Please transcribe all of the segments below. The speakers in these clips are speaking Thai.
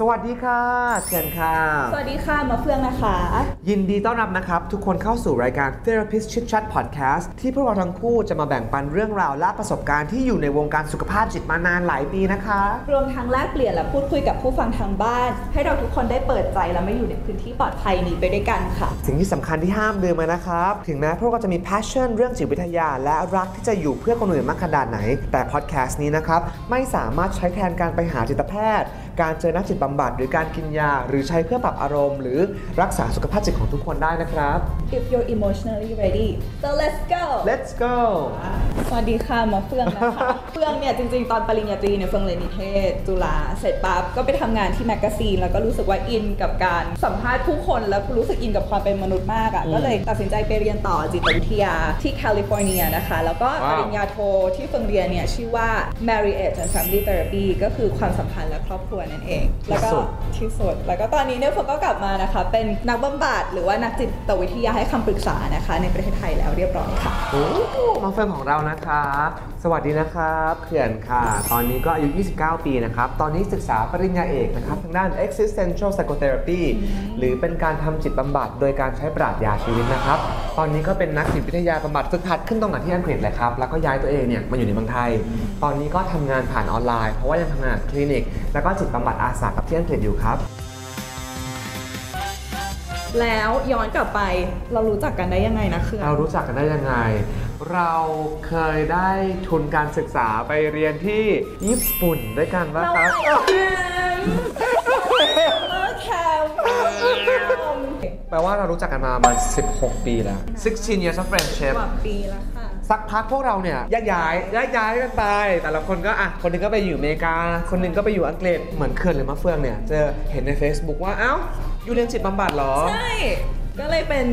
สวัสดีค่ะเชิญค่ะ สวัสดีค่ะมาเฟืองนะคะ ยินดีต้อนรับนะครับ ทุกคนเข้าสู่รายการ Therapist Chit Chat Podcast ที่พวกเราทั้งคู่จะมาแบ่งปันเรื่องราวและประสบการณ์ที่อยู่ในวงการสุขภาพจิตมานานหลายปีนะคะ รวมทั้งแลกเปลี่ยนและพูดคุยกับผู้ฟังทางบ้าน ให้เราทุกคนได้เปิดใจและไม่อยู่ในพื้นที่ปลอดภัยนี้ไปด้วยกันค่ะ สิ่งที่สำคัญที่ห้ามลืมเลยนะครับ ถึงแม้พวกเราจะมี passion เรื่องจิตวิทยา และรักที่จะอยู่เพื่อคนอื่นมากขนาดไหน แต่ podcast นี้นะครับไม่สามารถใช้แทนการไปหาจิตแพทย์ การเจอนักจิตบำบัดหรือการกินยา หรือใช้เพื่อปรับอารมณ์ หรือรักษาสุขภาพจิตของทุกคนได้นะครับ If you're emotionally ready so let's go let's go สวัสดีค่ะมาเฟืองนะคะ เฟืองเนี่ยจริงๆ ตอนปริญญาตรีเนี่ยเฟืองเรียนนิเทศ จุฬาเสร็จปั๊บก็ไปทำงานที่ magazine แล้วก็รู้สึกว่าอินกับการสัมภาษณ์ผู้คนแล้วรู้สึกอินกับความเป็นมนุษย์มากอะ่ะอืมก็เลยตัดสินใจไปเรียนต่อจิตวิทยาที่แคลิฟอร์เนียนะคะ แล้วก็ปว้าวริญญาโทที่เฟืองเรียนเนี่ยชื่อว่า Marriage and Family Therapy ก็คือความสัมพันธ์และครอบครัวนั่นเอง แล้วก็ที่สุด แล้วก็ตอนนี้เนี่ยเฟืองก็กลับมานะคะ เป็นนักบำบัดหรือว่านักจิตวิทยาให้คำปรึกษานะคะ ในประเทศไทยแล้วเรียบร้อยค่ะโอ้มาเฟิร์นของเรานะคะ สวัสดีนะครับเขื่อนค่ะ ตอนนี้ก็อายุ 29 ปีนะครับ ตอนนี้ศึกษาปริญญาเอกนะครับ ทางด้าน existential psychotherapy หรือเป็นการทำจิตบำบัดโดยการใช้ปราชญาชีวิตนะครับ ตอนนี้ก็เป็นนักจิตวิทยาบำบัดฝึกหัดขึ้นตรงกับที่อังกฤษเลยครับ แล้วก็ย้ายตัวเองเนี่ยมาอยู่ในเมืองไทย ตอนนี้ก็ทำงานผ่านออนไลน์เพราะว่ายังทำงานคลินิก แล้วก็จิตบำบัดอาสากับที่อังกฤษอยู่ครับ แล้วย้อนกลับไปเรารู้จักกันได้ยังไงนะคือ เรารู้จักกันได้ยังไง เราเคยได้ทุนการศึกษาไปเรียนที่ญี่ปุ่นด้วยกันปะเราครับไปกันเมื่อแคมป์ แปลว่าเรารู้จักกันมาประมาณ16 ปีแล้ว 16 years of friendship กว่าปีแล้วค่ะ สักพักพวกเราเนี่ยแยกย้ายแยกย้ายกันไป แต่ละคนก็อะ คนหนึงก็ไปอยู่อเมริกา คนหนึงก็ไปอยู่อังกฤษ เหมือนเขื่อนหรือมะเฟืองเนี่ยเจอเห็นใน Facebook ว่า เอ้า อยู่เรียนจิตบำบัดเหรอ ใช่ ก็เลยเป็น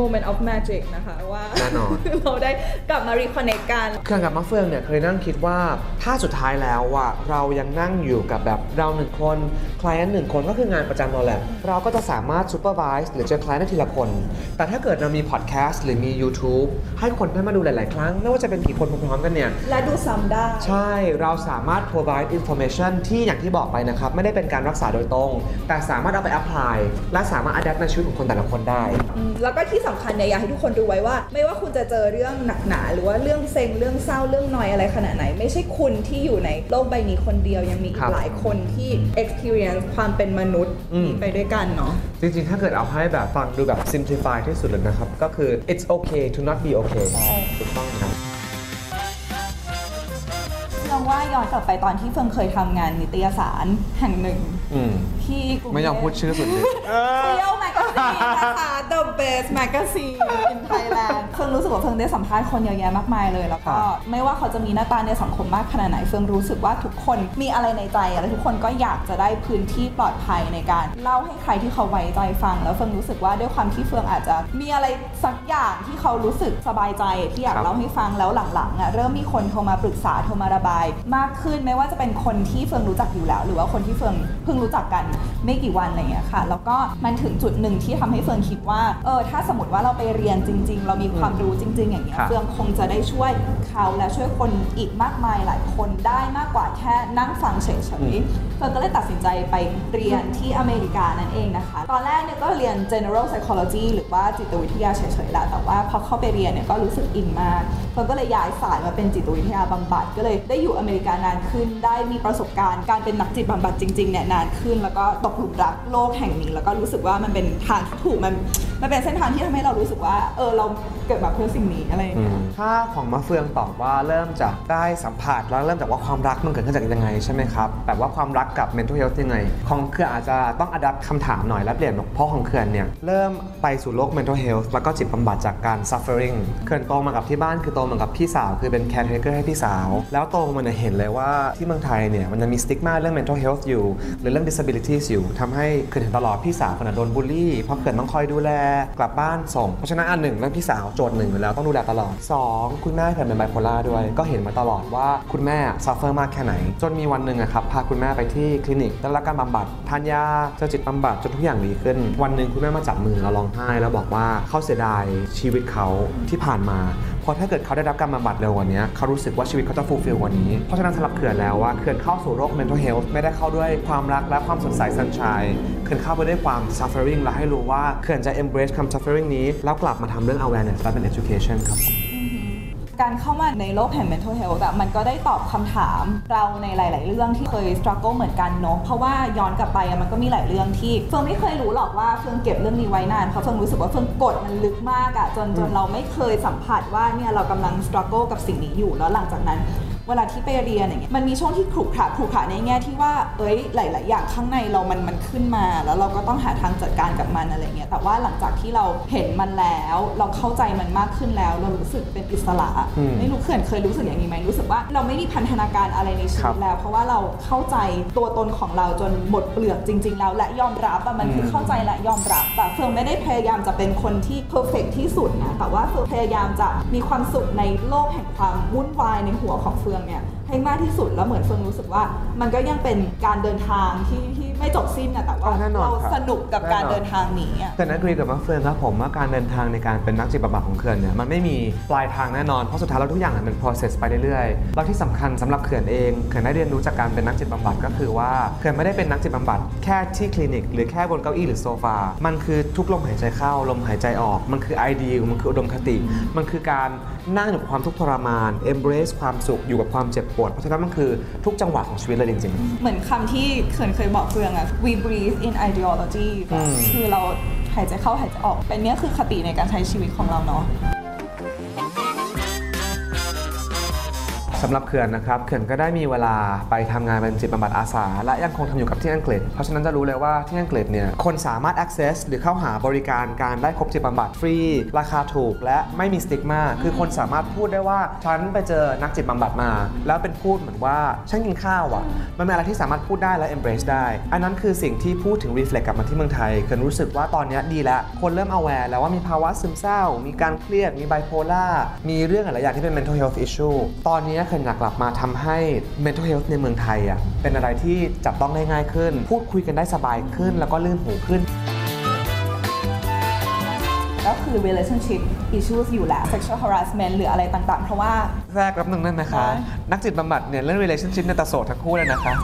moment of magic นะคะว่าแน่นอน เราได้กลับมา reconnect กัน เครื่องกับมะเฟืองเนี่ยเคยนั่งคิดว่าถ้าสุดท้ายแล้วว่าเรายังนั่งอยู่กับแบบเราหนึ่งคนคลายหนึ่งคนก็คืองานประจำเราแหละ เราก็จะสามารถ supervise หรือเจอคลายได้ทีละคน แต่ถ้าเกิดเรามี podcast หรือมี YouTube ให้คนได้มาดูหลาย ๆ ครั้ง ไม่ว่าจะเป็นกี่คนพร้อมๆกันเนี่ย และดูซ้ำได้ ใช่เราสามารถ provide information ที่อย่างที่บอกไปนะครับ ไม่ได้เป็นการรักษาโดยตรง แต่สามารถเอาไป apply และสามารถ adapt ในชีวิตของคนแต่ละคนได้อืมแล้วก็ที่สำคัญเนี่ยอยากให้ทุกคนดูไว้ว่า ไม่ว่าคุณจะเจอเรื่องหนักหนา หรือว่าเรื่องเซ็งเรื่องเศร้าเรื่องนอยอะไรขนาดไหน ไม่ใช่คุณที่อยู่ในโลกใบนี้คนเดียวยังมีอีครักบหลายคนที่ experience ความเป็นมนุษย์อืมนี้ไปด้วยกันเนาะจริงๆ ถ้าเกิดเอาให้แบบฟังดูแบบ simplify ที่สุดเลยนะครับ ก็คือ it's okay to not be okay ถูกต้องครับลองว่าย้อนกลับไปตอนที่เฟืองเคยทำงานนิตยสารแห่งหนึ่งอืมที่กรุงเทพไม่ยอมพูดชื่อสุดเลยเที่ยว magazine นะคะ The Best Magazine in Thailand เฟืองรู้สึกว่าเฟืองได้สัมภาษณ์คนเยอะแยะมากมายเลย แล้วก็ครับไม่ว่าเขาจะมีหน้าตาในสังคมมากขนาดไหนเฟืองรู้สึกว่าทุกคนมีอะไรในใจและทุกคนก็อยากจะได้พื้นที่ปลอดภัยในการเล่าให้ใครที่เขาไว้ใจฟัง แล้วเฟืองรู้สึกว่าด้วยความที่เฟืองอาจจะมีอะไรสักอย่างที่เขารู้สึกสบายใจที่อยากครับเล่าให้ฟังแล้วหลังๆอะเริ่มมีคนโทรมาปรึกษาโทรมาระบาย มากขึ้นไม่ว่าจะเป็นคนที่เฟิงรู้จักอยู่แล้ว หรือว่าคนที่เฟิงเพิ่งรู้จักกันไม่กี่วันอะไรอย่างเงี้ยค่ะ แล้วก็มันถึงจุดหนึ่งที่ทำให้เฟิงคิดว่าเออถ้าสมมติว่าเราไปเรียนจริง ๆ เรามีความรู้จริง ๆ อย่างเงี้ยครับเฟิงคงจะได้ช่วยเขาและช่วยคนอีกมากมายหลายคนได้มากกว่าแค่นั่งฟังเฉยๆเฟิงก็เลยตัดสินใจไปเรียนที่อเมริกานั่นเองนะคะ ตอนแรกเนี่ยก็เรียน general psychology หรือว่าจิตวิทยาเฉยๆแหละแต่ว่าพอเข้าไปเรียนเนี่ยก็รู้สึกอินมากเฟิงก็เลยย้ายสายมาเป็นจิตวิทยาบำบัด ก็เลยได้อยู่อเมริกานานขึ้น ได้มีประสบการณ์การเป็นนักจิตบำบัดจริงๆเนี่ยนานขึ้น แล้วก็ตกหลุมรักโลกแห่งนี้ แล้วก็รู้สึกว่ามันเป็นทค่ะถูกมัน มันเป็นเส้นทางที่ทำให้เรารู้สึกว่า เออเราเกิดมาเพื่อสิ่งนี้อะไรอย่างเงี้ยถ้าของมะเฟืองตอบว่าเริ่มจากได้สัมผัสแล้วเริ่มจากว่าความรักมันเกิดขึ้นจากยังไงใช่ไหมครับแบบว่าความรักกับ mental health ยังไง ของเขื่อนอาจจะต้องอัดับคำถามหน่อยและเปลี่ยนเพราะของเขื่อนเนี่ยเริ่มไปสู่โลก mental health แล้วก็จิตบำบัดจากการ suffering เขื่อนโตมากับที่บ้านคือโตมากับพี่สาวคือเป็น caretaker ให้พี่สาว แล้วโตมาเนี่ยเห็นเลยว่าที่เมืองไทยเนี่ยมันจะมี stigma เรื่อง mental health อยู่หรือเรื่อง disabilities อยู่ทำให้เขื่อนเห็นตลอดพี่สาวคนน่ะโดนบูลลี่เพราะเขื่อนต้องคอยดูแลกลับบ้านส่งเพราะฉะนั้นอันหนึ่งเรื่องพี่สาวโจทย์หนึ่งอยู่แล้วต้องดูแลตลอดสองคุณแม่เขื่อนเป็นไบโพล่าด้วย ก็เห็นมาตลอดว่าคุณแม่ suffer มากแค่ไหน จนมีวันหนึ่งอะครับพาคุณแม่ไปที่คลินิกได้รับการบำบัดทานยาเจอจิตบำบัดจนทุกอย่างดีขึ้น วันหนึ่งคุณแม่มาจับมือเราร้องไห้แล้วบอกว่าเขาเสียดายชีวิตเขาที่ผ่านมาเพราะถ้าเกิดเขาได้รับการบำบัดเร็วกว่านี้เขารู้สึกว่าชีวิตเขาจะฟูลฟิลกว่านี้ เพราะฉะนั้นสำหรับเขื่อนแล้วว่าเขื่อนเข้าสู่โรค mental health ไม่ได้เข้าด้วยความรักและความสดใสสันชาย ขื่อนเข้าไปด้วยความ suffering และให้รู้ว่าเขื่อนจะ embrace คำ suffering นี้ แล้วกลับมาทำเรื่อง awareness และเป็น education ครับการเข้ามาในโลกแห่ง mental health แบบมันก็ได้ตอบคำถามเราในหลาย ๆ เรื่องที่เคย struggle เหมือนกันเนาะเพราะว่าย้อนกลับไปมันก็มีหลายเรื่องที่เฟิร์นไม่เคยรู้หรอกว่าเฟิร์นเก็บเรื่องนี้ไว้นานเพราะเฟิร์นรู้สึกว่าเฟิร์นกดมันลึกมากอะจนจนเราไม่เคยสัมผัสว่าเนี่ยเรากำลัง struggle กับสิ่งนี้อยู่แล้วหลังจากนั้น เวลาที่ไปเรียนอย่างเงี้ยมันมีช่วงที่ขรุขระขรุขระในแง่ที่ว่า เอ้ยหลาย ๆ อย่างข้างในเรามันมันขึ้นมา แล้วเราก็ต้องหาทางจัดการกับมันอะไรเงี้ยแต่ว่าหลังจากที่เราเห็นมันแล้ว เราเข้าใจมันมากขึ้นแล้วเรารู้สึกเป็นอิสระอืมไม่รู้เขื่อนเคยรู้สึกอย่างนี้ไหมรู้สึกว่าเราไม่มีพันธนาการอะไรในชีครัวิตบแล้ว เพราะว่าเราเข้าใจตัวตนของเราจนหมดเปลือกจริง ๆ แล้วและยอมรับอะมันคือเข้าใจและยอมรับแต่เฟืองไม่ได้พยายามจะเป็นคนที่ perfect ที่สุดนะแต่ว่าเฟืองพยายามจะมีความสุขในโลกแห่งความวุ่นวายในหัวของเฟืองเนี่ย ให้มากที่สุดแล้วเหมือนเฟืองรู้สึกว่า มันก็ยังเป็นการเดินทางที่ที่ไม่จบสิ้นนะแต่ว่าอ๋อแน่นอนเราครับสนุกกับการแน่นอน เดินทางนี้อะเขื่อน agree กับมะเฟืองครับผมว่าการเดินทางในการเป็นนักจิตบำบัดของเขื่อนเนี่ยมันไม่มีปลายทางแน่นอนเพราะสุดท้ายแล้วทุกอย่างมันเป็น process ไปเรื่อยๆแล้วที่สำคัญสำหรับเขื่อนเองเขื่อนได้เรียนรู้จากการเป็นนักจิตบำบัดก็คือว่าเขื่อนไม่ได้เป็นนักจิตบำบัดแค่ที่คลินิก หรือแค่บนเก้าอี้หรือโซฟา มันคือทุกลมหายใจเข้าลมหายใจออก มันคือไอเดียมันคืออุดมคติ มันคือการนั่งอยู่กับความทุกข์ทรมาน embrace ความสุขอยู่กับความเจ็บปวดเพราะฉะนั้นมันคือทุกจังหวะของชีวิตเลยจริงๆ เหมือนคำที่เขื่อนเคยบอกเฟืองอะ we breathe in ideology แบบอืมคือเราหายใจเข้าหายใจออกเป็นเนี้ยคือคติในการใช้ชีวิตของเราเนาะ สำหรับเขื่อนนะครับเขื่อนก็ได้มีเวลาไปทำงานเป็นจิตบำบัดอาสา และยังคงทำอยู่กับที่อังกฤษ เพราะฉะนั้นจะรู้เลยว่าที่อังกฤษเนี่ยคนสามารถ access หรือเข้าหาบริการการได้ครบจิตบำบัดฟรี ราคาถูก และไม่มีสติ๊กมาคือคนสามารถพูดได้ว่าฉันไปเจอนักจิตบำบัดมา แล้วเป็นพูดเหมือนว่าฉันกินข้าวอะมันเป็นอะไรที่สามารถพูดได้และ embrace ได้ อันนั้นคือสิ่งที่พูดถึง reflect กลับมาที่เมืองไทยเขื่อนรู้สึกว่าตอนนี้ดีแล้วคนเริ่ม aware แล้วว่ามีภาวะซึมเศร้า มีการเครียดมี bipolar มีเรื่องหลายอย่างที่เป็น mental health issue ตอนนี้เขื่อนอยากกลับมาทำให้ mental health ในเมืองไทยอะเป็นอะไรที่จับต้องได้ง่ายขึ้น พูดคุยกันได้สบายขึ้น แล้วก็ลื่นหูขึ้น ก็คือ relationship issues อยู่แล้ว sexual harassment หรืออะไรต่างๆ เพราะว่าแรกรับหนึ่งนั่นนะคะได้นักจิตบำบัดเนี่ยเรื่อง relationship เนี่ยตะโสดทั้งคู่เลยนะคะ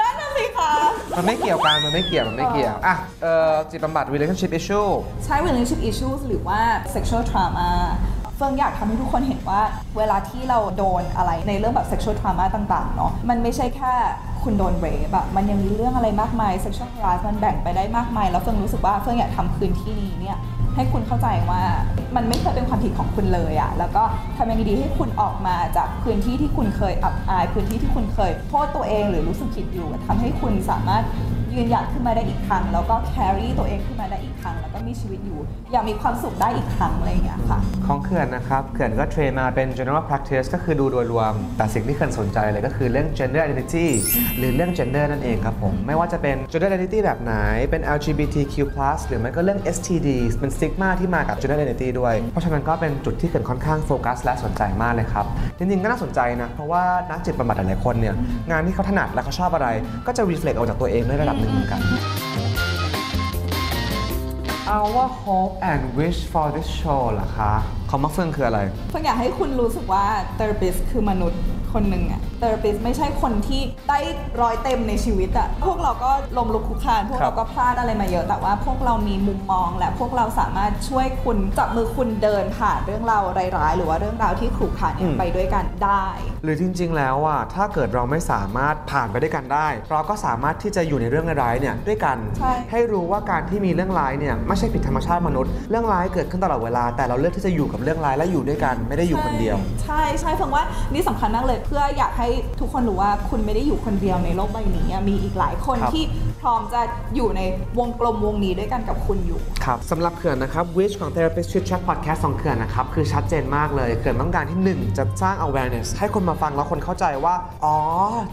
นั่นน่ะสิคะมันไม่เกี่ยวกัน มันไม่เกี่ยว มันไม่เกี่ยว อะเอ่อจิตบำบัด relationship issue ใช้ relationship issues หรือว่า sexual trauma เฟิงอยากทำให้ทุกคนเห็นว่า เวลาที่เราโดนอะไรในเรื่องแบบ sexual trauma ต่างๆเนาะมันไม่ใช่แค่คุณโดนเรปอะมันยังมีเรื่องอะไรมากมาย sexual harassment แบ่งไปได้มากมาย แล้วเฟิงรู้สึกว่าเฟิงอยากทำพื้นที่นี้เนี่ยให้คุณเข้าใจว่ามันไม่เคยเป็นความผิดของคุณเลยอะแล้วก็ทำยังไงดีให้คุณออกมาจากพื้นที่ที่คุณเคยอับอาย พื้นที่ที่คุณเคยโทษตัวเองหรือรู้สึกผิดอยู่ทำให้คุณสามารถยืนหยัดขึ้นมาได้อีกครั้ง แล้วก็ carry ตัวเองขึ้นมาได้อีกครั้ง มีชีวิตอยู่ อยางมีความสุขได้อีกครั้งอะไรอย่างเงี้ยค่ะ ของเขื่อนนะครับเขื่อนก็เทรนมาเป็น general practice ก็คือดูโดยรวม แต่สิ่งที่เขื่อนสนใจเลยก็คือเรื่อง gender identity หรือเรื่อง gender นั่นเองครับผม ไม่ว่าจะเป็น gender identity แบบไหนเป็น LGBTQ+ หรือไม่ก็เรื่อง STD เป็น stigma ที่มากับ gender identity ด้วย เพราะฉะนั้นก็เป็นจุดที่เขื่อนค่อนข้างโฟกัสและสนใจมากเลยครับจริงๆก็น่าสนใจนะเพราะว่านักจิตบำบัดหลายๆคนเนี่ยงานที่เขาถนัดและเขาชอบอะไร ก็จะ reflect ออกจากตัวเองในระดับหนึ่งเหมือนกัน Our hope and wish for this show ล่ะคะคำว่าเฟื่องคืออะไร เพิ่งอยากให้คุณรู้สึกว่า therapist คือมนุษย์คนหนึ่งอะ therapist ไม่ใช่คนที่ได้ร้อยเต็มในชีวิตอะพวกเราก็ลมลุกคลุกคลานพวกครับเราก็พลาดอะไรมาเยอะ แต่ว่าพวกเรามีมุมมอง และพวกเราสามารถช่วยคุณจับมือคุณเดินผ่านเรื่องราวร้ายๆ หรือว่าเรื่องราวที่ขรุขระเนี่ยไปด้วยกันได้ หรือจริง ๆ แล้วอะถ้าเกิดเราไม่สามารถผ่านไปด้วยกันได้ เราก็สามารถที่จะอยู่ในเรื่องร้ายๆเนี่ยด้วยกันใช่ให้รู้ว่าการที่มีเรื่องร้ายเนี่ยไม่ใช่ผิดธรรมชาติมนุษย์ เรื่องร้ายเกิดขึ้นตลอดเวลา แต่เราเลือกที่จะอยู่กับเรื่องร้ายและอยู่ด้วยกันไม่ได้อยู่คนเดียว ใช่ใช่เพิ่งว่านี่สำคัญมากเลยเพื่ออยากให้ทุกคนรู้ว่าคุณไม่ได้อยู่คนเดียวในโลกใบนี้อะมีอีกหลายคนครับที่ พร้อมจะอยู่ในวงกลมวงนี้ด้วยกันกับคุณอยู่ ครับสำหรับเขื่อนนะครับ Wish ของ Therapist Chit Chat Podcast ของเขื่อนนะครับ คือชัดเจนมากเลยเขื่อนต้องการที่ 1 จะสร้าง awareness ให้คนมาฟังแล้วคนเข้าใจว่า อ๋อ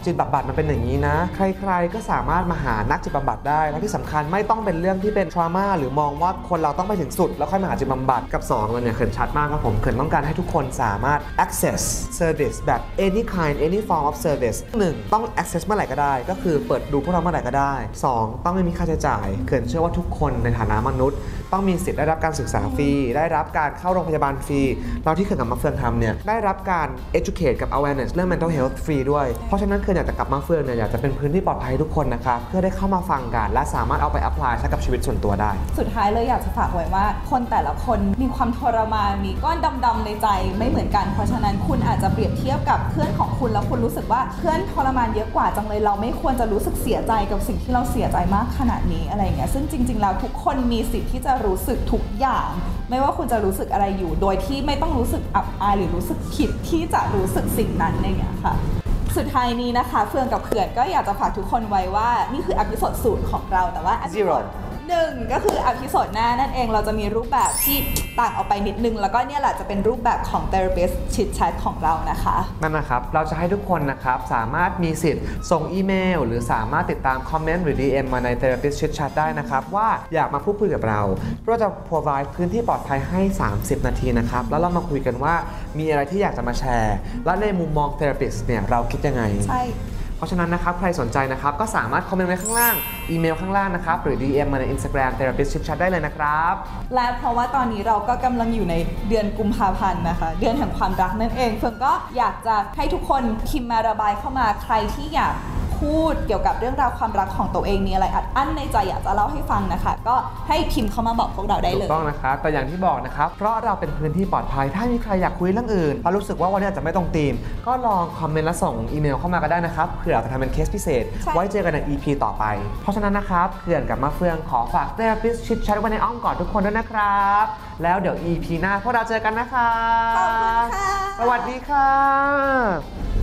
จิตบำบัดมันเป็นอย่างนี้นะ ใครๆก็สามารถมาหานักจิตบำบัดได้ และที่สำคัญไม่ต้องเป็นเรื่องที่เป็น trauma หรือมองว่าคนเราต้องไปถึงสุด แล้วค่อยมาหาจิตบำบัดกับ2เลยเนี่ยเขื่อนชัดมากครับผมเขื่อนต้องการให้ทุกคนสามารถ access service แบบ any kind any form of service 1. ต้อง access เมื่อไหร่ก็ได้ ก็คือเปิดดูพวกเราเมื่อไหร่ก็ได้ 2. ต้องไม่มีค่าใช้จ่ายเขื่อนเชื่อว่าทุกคนในฐานะมนุษย์ ต้องมีสิทธิ์ได้รับการศึกษาฟรี ได้รับการเข้าโรงพยาบาลฟรี เราที่เขื่อนกับมะเฟืองทำเนี่ยได้รับการ educate กับ awareness เรื่อง mental health ฟรีด้วย เพราะฉะนั้นเขื่อนอยากจะกลับมะเฟืองเนี่ยอยากจะเป็นพื้นที่ปลอดภัยทุกคนนะคะเพื่อได้เข้ามาฟังกัน และสามารถเอาไป apply ใช้กับชีวิตส่วนตัวได้ สุดท้ายเลยอยากจะฝากไว้ว่า คนแต่ละคนมีความทรมานมีก้อนดำๆในใจไม่เหมือนกันเพราะฉะนั้นคุณอาจจะเปรียบเทียบกับเพื่อนของคุณแล้วคุณรู้สึกว่าเพื่อนทรมานเยอะกว่าจังเลยเราไม่ควรจะรู้สึกเสียใจกับสิ่งที่เราเสียใจมากขนาดนี้อะไรอย่างเงี้ยซึ่งจริง ๆ แล้วทุกคนมีสิทธิ์ที่จะรู้สึกทุกอย่าง ไม่ว่าคุณจะรู้สึกอะไรอยู่ โดยที่ไม่ต้องรู้สึกอับอายหรือรู้สึกผิดที่จะรู้สึกสิ่งนั้นอะไรอย่างเงี้ยค่ะสุดท้ายนี้นะคะเฟืองกับเขื่อนก็อยากจะฝากทุกคนไว้ว่านี่คือ episode ศูนย์ของเราแต่ว่าอพิโซด Zero หนึ่งก็คือ episode หน้านั่นเองเราจะมีรูปแบบที่ต่างออกไปนิดนึง แล้วก็เนี่ยแหละจะเป็นรูปแบบของ therapist chit chat ของเรานะคะ นั่นนะครับ เราจะให้ทุกคนนะครับสามารถมีสิทธิ์ส่งอีเมล หรือสามารถติดตามคอมเมนต์หรือ DM มาใน Therapist Chit Chat ได้นะครับ ว่าอยากมาพูดคุยกับเราเราจะ provide พื้นที่ปลอดภัยให้ 30 นาทีนะครับ แล้วเรามาคุยกันว่ามีอะไรที่อยากจะมาแชร์ และในมุมมอง Therapist เนี่ยเราคิดยังไงใช่ เพราะฉะนั้นนะครับใครสนใจนะครับก็สามารถคอมเมนต์ไว้ข้างล่าง อีเมลข้างล่างนะครับหรือ DM มาใน Instagram Therapist Chit Chat ได้เลยนะครับ และเพราะว่าตอนนี้เราก็กำลังอยู่ในเดือนกุมภาพันธ์นะคะ เดือนแห่งความรักนั่นเองเฟิร์นก็อยากจะให้ทุกคนพิมพ์มาระบายเข้ามาใครที่อยาก พูดเกี่ยวกับเรื่องราวความรักของตัวเองมีอะไรอัดอั้นในใจอยากจะเล่าให้ฟังนะคะ ก็ให้พิมพ์เข้ามาบอกพวกเราได้ถูเลกยต้องนะครับแต่อย่างที่บอกนะครับ เพราะเราเป็นพื้นที่ปลอดภัย ถ้ามีใครอยากคุยเรื่องอื่นเพราะรู้สึกว่าวันนี้อาจจะไม่ตรงธีม ก็ลองคอมเมนต์และส่งอีเมลเข้ามาก็ได้นะครับเผื่อเราจะทำเป็นเคสพิเศษใช่ไว้เจอกันใน EP ต่อไป เพราะฉะนั้นนะครับเขื่อนกับมาเฟืองขอฝาก Therapist Chit Chat ไว้ในอ้อมกอดทุกคนด้วยนะครับ แล้วเดี๋ยว EP หน้าพวกเราเจอกันนะครับขอบคุณค่ะ สวัสดีค่ะ